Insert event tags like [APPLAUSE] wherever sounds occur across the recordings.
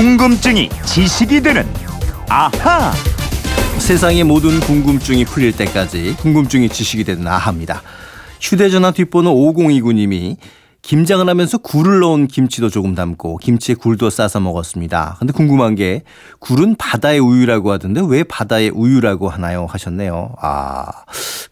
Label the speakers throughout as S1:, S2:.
S1: 궁금증이 지식이 되는 아하.
S2: 세상의 모든 궁금증이 풀릴 때까지 궁금증이 지식이 되는 아하입니다. 휴대전화 뒷번호 5029님이 김장을 하면서 굴을 넣은 김치도 조금 담고 김치에 굴도 싸서 먹었습니다. 근데 궁금한 게 굴은 바다의 우유라고 하던데 왜 바다의 우유라고 하나요? 하셨네요. 아,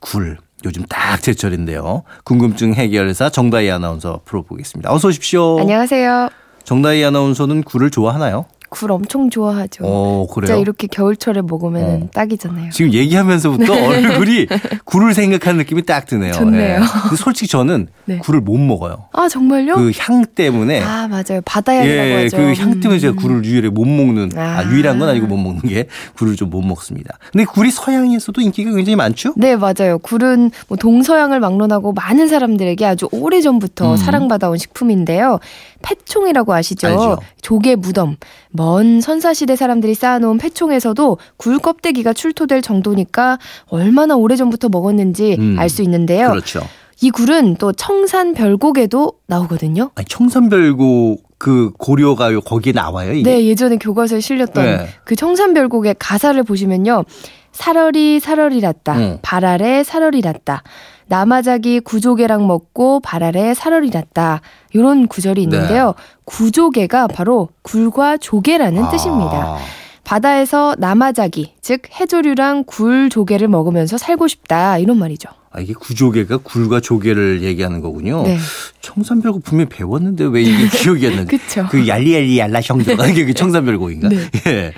S2: 굴. 요즘 딱 제철인데요. 궁금증 해결사 정다희 아나운서 풀어보겠습니다. 어서 오십시오.
S3: 안녕하세요.
S2: 정다희 아나운서는 굴을 좋아하나요?
S3: 굴 엄청 좋아하죠.
S2: 어, 그래요?
S3: 진짜 이렇게 겨울철에 먹으면
S2: 어.
S3: 딱이잖아요.
S2: 지금 얘기하면서부터 얼굴이 [LAUGHS] 굴을 생각하는 느낌이 딱 드네요.
S3: 좋네요.
S2: 예. 근데 솔직히 저는
S3: 네.
S2: 굴을 못 먹어요.
S3: 아 정말요?
S2: 그 향 때문에
S3: 아 맞아요. 바다향이라고
S2: 예,
S3: 하죠.
S2: 그향 때문에 제가
S3: 음.
S2: 굴을 유일하게 못 먹는 아,
S3: 아.
S2: 유일한 건 아니고 못 먹는 게 굴을 좀 못 먹습니다. 근데 굴이 서양에서도 인기가 굉장히 많죠?
S3: 네 맞아요. 굴은 뭐 동서양을 막론하고 많은 사람들에게 아주 오래 전부터
S2: 음.
S3: 사랑받아온 식품인데요. 패총이라고 아시죠?
S2: 알죠.
S3: 조개 무덤. 먼 선사시대 사람들이 쌓아놓은 패총에서도 굴 껍데기가 출토될 정도니까 얼마나 오래 전부터 먹었는지
S2: 음.
S3: 알수 있는데요.
S2: 그렇죠.
S3: 이 굴은 또 청산별곡에도 나오거든요.
S2: 아니, 청산별곡 그 고려가요 거기에 나와요 이게?
S3: 네, 예전에 교과서에 실렸던
S2: 네.
S3: 그 청산별곡의 가사를 보시면요. 살어리 살어리랏다.
S2: 응.
S3: 바라래 살어리랏다. 나마자기 구조개랑 먹고 바라래 살어리랏다. 이런 구절이 있는데요. 구조개가 바로 굴과 조개라는
S2: 아.
S3: 뜻입니다. 바다에서 나마자기, 즉 해조류랑 굴 조개를 먹으면서 살고 싶다. 이런 말이죠.
S2: 아, 이게 구조개가 굴과 조개를 얘기하는 거군요.
S3: 네.
S2: 청산별곡 분명히 배웠는데 왜 이게 [LAUGHS] 기억이 안 나지?
S3: 그쵸.
S2: 그 얄리얄리 얄라셩 제가 이게 청산별곡인가?
S3: 네.
S2: 예.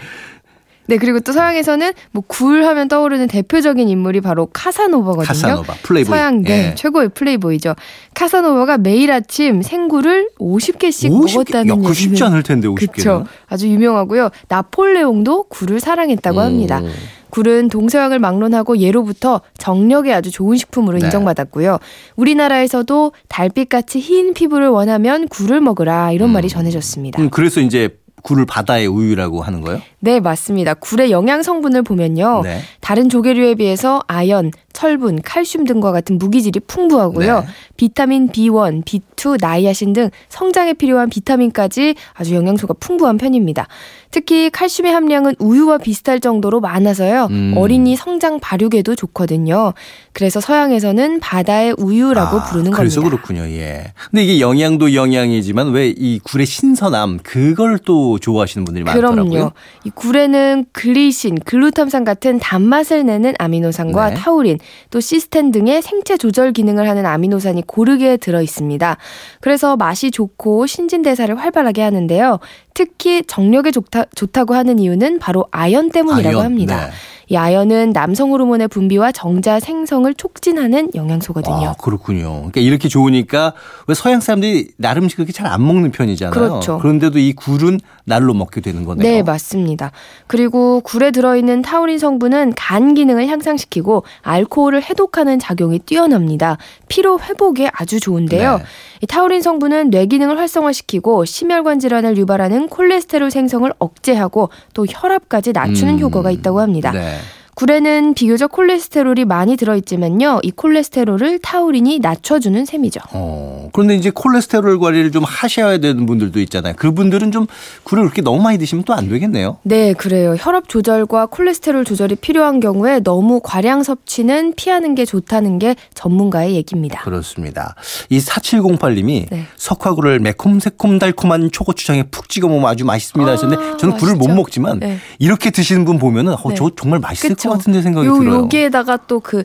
S3: 네, 그리고 또 서양에서는 뭐 굴 하면 떠오르는 대표적인 인물이 바로 카사노바거든요.
S2: 카사노바 플레이보이.
S3: 서양 네
S2: 예.
S3: 최고의 플레이보이죠. 카사노바가 매일 아침 생굴을 50개씩
S2: 50개?
S3: 먹었다는 얘기는
S2: 쉽지 않을 텐데 50개는.
S3: 그쵸. 아주 유명하고요. 나폴레옹도 굴을 사랑했다고 합니다.
S2: 오.
S3: 굴은 동서양을 막론하고 예로부터 정력에 아주 좋은 식품으로
S2: 네.
S3: 인정받았고요. 우리나라에서도 달빛같이 흰 피부를 원하면 굴을 먹으라 이런
S2: 음.
S3: 말이 전해졌습니다.
S2: 음, 그래서 이제 굴을 바다의 우유라고 하는 거예요?
S3: 네, 맞습니다. 굴의 영양 성분을 보면요.
S2: 네.
S3: 다른 조개류에 비해서 아연, 철분, 칼슘 등과 같은 무기질이 풍부하고요.
S2: 네.
S3: 비타민 B1, B2, 나이아신 등 성장에 필요한 비타민까지 아주 영양소가 풍부한 편입니다. 특히 칼슘의 함량은 우유와 비슷할 정도로 많아서요.
S2: 음.
S3: 어린이 성장 발육에도 좋거든요. 그래서 서양에서는 바다의 우유라고
S2: 아,
S3: 부르는
S2: 그래서
S3: 겁니다.
S2: 그렇군요. 예. 근데 이게 영양도 영양이지만 왜 이 굴의 신선함 그걸 또 좋아하시는 분들이 많더라고요.
S3: 그럼요. 이 굴에는 글리신, 글루탐산 같은 단맛을 내는 아미노산과
S2: 네.
S3: 타우린, 또 시스텐 등의 생체 조절 기능을 하는 아미노산이 고르게 들어 있습니다. 그래서 맛이 좋고 신진대사를 활발하게 하는데요. 특히 정력에 좋다, 좋다고 하는 이유는 바로 아연 때문이라고
S2: 아연,
S3: 합니다.
S2: 네.
S3: 이 아연은 남성 호르몬의 분비와 정자 생성을 촉진하는 영양소거든요.
S2: 아, 그렇군요. 그러니까 이렇게 좋으니까 왜 서양 사람들이 나름 그렇게 잘 안 먹는 편이잖아요.
S3: 그렇죠.
S2: 런데도 이 굴은 날로 먹게 되는 거네요.
S3: 네, 맞습니다. 그리고 굴에 들어있는 타우린 성분은 간 기능을 향상시키고 알코올을 해독하는 작용이 뛰어납니다. 피로 회복에 아주 좋은데요.
S2: 네.
S3: 이 타우린 성분은 뇌 기능을 활성화시키고 심혈관 질환을 유발하는 콜레스테롤 생성을 억제하고 또 혈압까지 낮추는
S2: 음,
S3: 효과가 있다고 합니다.
S2: 네.
S3: 굴에는 비교적 콜레스테롤이 많이 들어있지만요. 이 콜레스테롤을 타우린이 낮춰주는 셈이죠.
S2: 어, 그런데 이제 콜레스테롤 관리를 좀 하셔야 되는 분들도 있잖아요. 그분들은 좀 굴을 그렇게 너무 많이 드시면 또 안 되겠네요.
S3: 네, 그래요. 혈압 조절과 콜레스테롤 조절이 필요한 경우에 너무 과량 섭취는 피하는 게 좋다는 게 전문가의 얘기입니다.
S2: 그렇습니다. 이 4708님이
S3: 네.
S2: 석화굴을 매콤 새콤 달콤한 초고추장에 푹 찍어 먹으면 아주 맛있습니다 하셨는데
S3: 아,
S2: 저는 굴을 못. 먹지만
S3: 네.
S2: 이렇게 드시는 분 보면은 어,
S3: 네.
S2: 저 정말 맛있을
S3: 그쵸?
S2: 것 같은데 생각이
S3: 요,
S2: 들어요.
S3: 여기에다가 또 그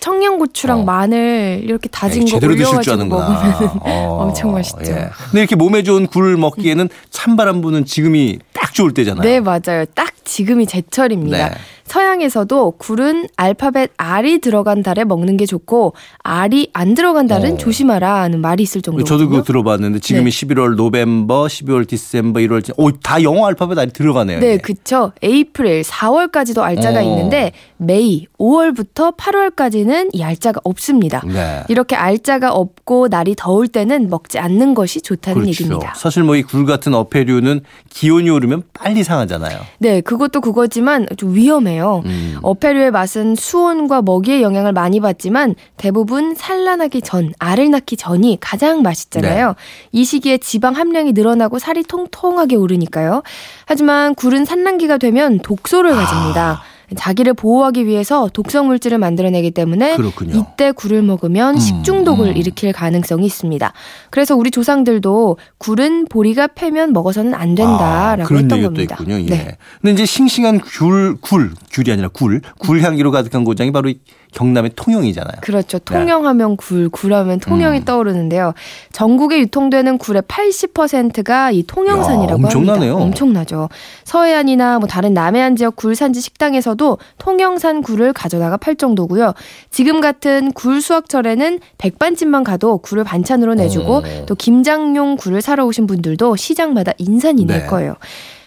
S3: 청양고추랑
S2: 어.
S3: 마늘 이렇게 다진
S2: 에이,
S3: 거 올려가지고. 먹으면
S2: 어, [LAUGHS]
S3: 엄청 맛있죠.
S2: 예. 근데 이렇게 몸에 좋은 굴 먹기에는 찬바람 부는 지금이 딱 좋을 때잖아요.
S3: 네, 맞아요. 딱 지금이 제철입니다.
S2: 네.
S3: 서양에서도 굴은 알파벳 R이 들어간 달에 먹는 게 좋고 R이 안 들어간 달은
S2: 어.
S3: 조심하라 하는 말이 있을 정도거든요.
S2: 저도 그거 들어봤는데 지금이
S3: 네.
S2: 11월, November, 12월, December, 1월, 오, 다 영어 알파벳 R이 들어가네요.
S3: 네. 그쵸. April 4월까지도 R자가
S2: 어.
S3: 있는데 May 5월부터 8월까지는 이 R자가 없습니다.
S2: 네.
S3: 이렇게 R자가 없고 날이 더울 때는 먹지 않는 것이 좋다는
S2: 그렇죠.
S3: 얘기입니다.
S2: 사실 뭐 이 굴 같은 어패류는 기온이 오르면 빨리 상하잖아요.
S3: 네, 그것도 그거지만 좀 위험해요. 싱싱 해요.
S2: 음.
S3: 어패류의 맛은 수온과 먹이의 영향을 많이 받지만 대부분 산란하기 전, 알을 낳기 전이 가장 맛있잖아요.
S2: 네.
S3: 이 시기에 지방 함량이 늘어나고 살이 통통하게 오르니까요. 하지만 굴은 산란기가 되면 독소를
S2: 아.
S3: 가집니다. 자기를 보호하기 위해서 독성 물질을 만들어내기 때문에
S2: 그렇군요.
S3: 이때 굴을 먹으면
S2: 음,
S3: 식중독을
S2: 음.
S3: 일으킬 가능성이 있습니다. 그래서 우리 조상들도 굴은 보리가 패면 먹어서는 안 된다라고
S2: 아, 그런
S3: 했던
S2: 얘기가
S3: 겁니다.
S2: 또 있군요. 예.
S3: 네.
S2: 근데 이제 싱싱한 귤, 굴, 귤이 아니라 굴, 굴 향기로 가득한 고장이 바로 이 경남의 통영이잖아요.
S3: 그렇죠. 통영하면 굴, 굴하면 통영이
S2: 음.
S3: 떠오르는데요. 전국에 유통되는 굴의 80%가 이 통영산이라고
S2: 야, 엄청나네요.
S3: 합니다. 엄청나죠. 서해안이나 뭐 다른 남해안 지역 굴 산지 식당에서도 통영산 굴을 가져다가 팔 정도고요. 지금 같은 굴 수확철에는 백반집만 가도 굴을 반찬으로 내주고
S2: 어.
S3: 또 김장용 굴을 사러 오신 분들도 시장마다 인산이 낼
S2: 네.
S3: 거예요.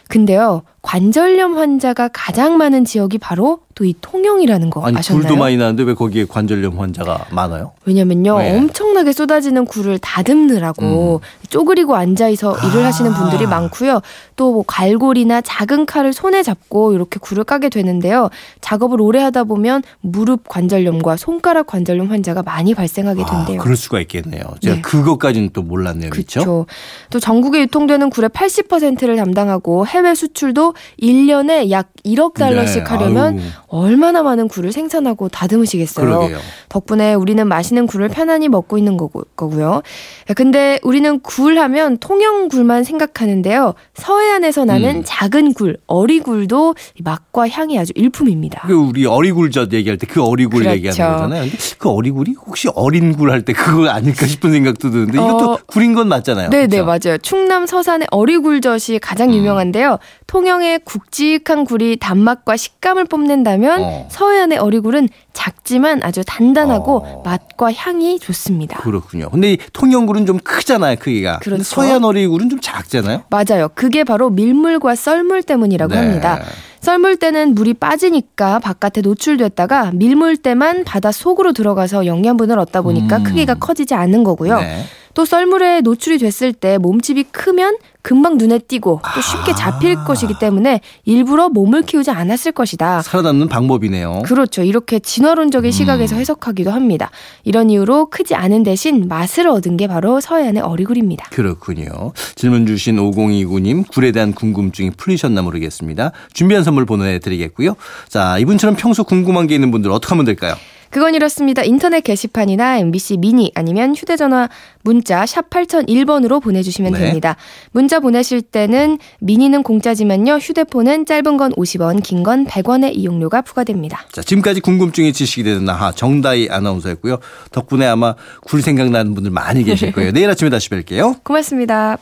S3: 근데요. 관절염 환자가 가장 많은 지역이 바로 또 이 통영이라는 거
S2: 아니
S3: 아셨나요?
S2: 굴도 많이 나는데 왜 거기에 관절염 환자가 많아요?
S3: 왜냐면요
S2: 왜?
S3: 엄청나게 쏟아지는 굴을 다듬느라고 쪼그리고 앉아서 일을 하시는 분들이
S2: 아.
S3: 많고요 또 뭐 갈고리나 작은 칼을 손에 잡고 이렇게 굴을 까게 되는데요 작업을 오래 하다 보면 무릎 관절염과 손가락 관절염 환자가 많이 발생하게 된대요.
S2: 아, 그럴 수가 있겠네요. 제가
S3: 네.
S2: 그것까지는 또 몰랐네요. 그렇죠?
S3: 그렇죠. 또 전국에 유통되는 굴의 80%를 담당하고 해외 수출도 1년에 약 1억 달러씩
S2: 네,
S3: 하려면
S2: 아유,
S3: 얼마나 많은 굴을 생산하고 다듬으시겠어요.
S2: 그러게요.
S3: 덕분에 우리는 맛있는 굴을 편안히 먹고 있는 거고, 거고요. 근데 우리는 굴 하면 통영 굴만 생각하는데요. 서해안에서 나는
S2: 음.
S3: 작은 굴, 어리굴도 이 맛과 향이 아주 일품입니다.
S2: 그 우리 어리굴젓 얘기할 때 그 어리굴
S3: 그렇죠.
S2: 얘기하는 거잖아요. 그 어리굴이 혹시 어린 굴 할 때 그거 아닐까 싶은 생각도 드는데 이것도
S3: 어,
S2: 굴인 건 맞잖아요.
S3: 네, 네? 맞아요. 충남 서산의 어리굴젓이 가장
S2: 음.
S3: 유명한데요. 통영의 굵직한 굴이 단맛과 식감을 뽐낸다 면
S2: 어.
S3: 서해안의 어리굴은 작지만 아주 단단하고
S2: 어.
S3: 맛과 향이 좋습니다.
S2: 그렇군요. 근데 이 통영굴은 좀 크잖아요, 크기가.
S3: 그렇죠.
S2: 서해안 어리굴은 좀 작잖아요.
S3: 맞아요. 그게 바로 밀물과 썰물 때문이라고
S2: 네.
S3: 합니다. 썰물 때는 물이 빠지니까 바깥에 노출됐다가 밀물 때만 바다 속으로 들어가서 영양분을 얻다 보니까
S2: 음.
S3: 크기가 커지지 않는 거고요.
S2: 네.
S3: 또 썰물에 노출이 됐을 때 몸집이 크면 금방 눈에 띄고 또 쉽게 잡힐
S2: 아.
S3: 것이기 때문에 일부러 몸을 키우지 않았을 것이다.
S2: 살아남는 방법이네요.
S3: 그렇죠. 이렇게 진화론적인 시각에서
S2: 음.
S3: 해석하기도 합니다. 이런 이유로 크지 않은 대신 맛을 얻은 게 바로 서해안의 어리굴입니다.
S2: 그렇군요. 질문 주신 5029님 굴에 대한 궁금증이 풀리셨나 모르겠습니다. 준비한 선물 보내드리겠고요. 자 이분처럼 평소 궁금한 게 있는 분들 어떻게 하면 될까요?
S3: 그건 이렇습니다. 인터넷 게시판이나 MBC 미니 아니면 휴대전화 문자 샵 8001번으로 보내주시면
S2: 네.
S3: 됩니다. 문자 보내실 때는 미니는 공짜지만요. 휴대폰은 짧은 건 50원, 긴 건 100원의 이용료가 부과됩니다.
S2: 자 지금까지 궁금증이 지식이 되는 나하 정다희 아나운서였고요. 덕분에 아마 굴 생각나는 분들 많이 계실 거예요. [LAUGHS] 내일 아침에 다시 뵐게요.
S3: 고맙습니다.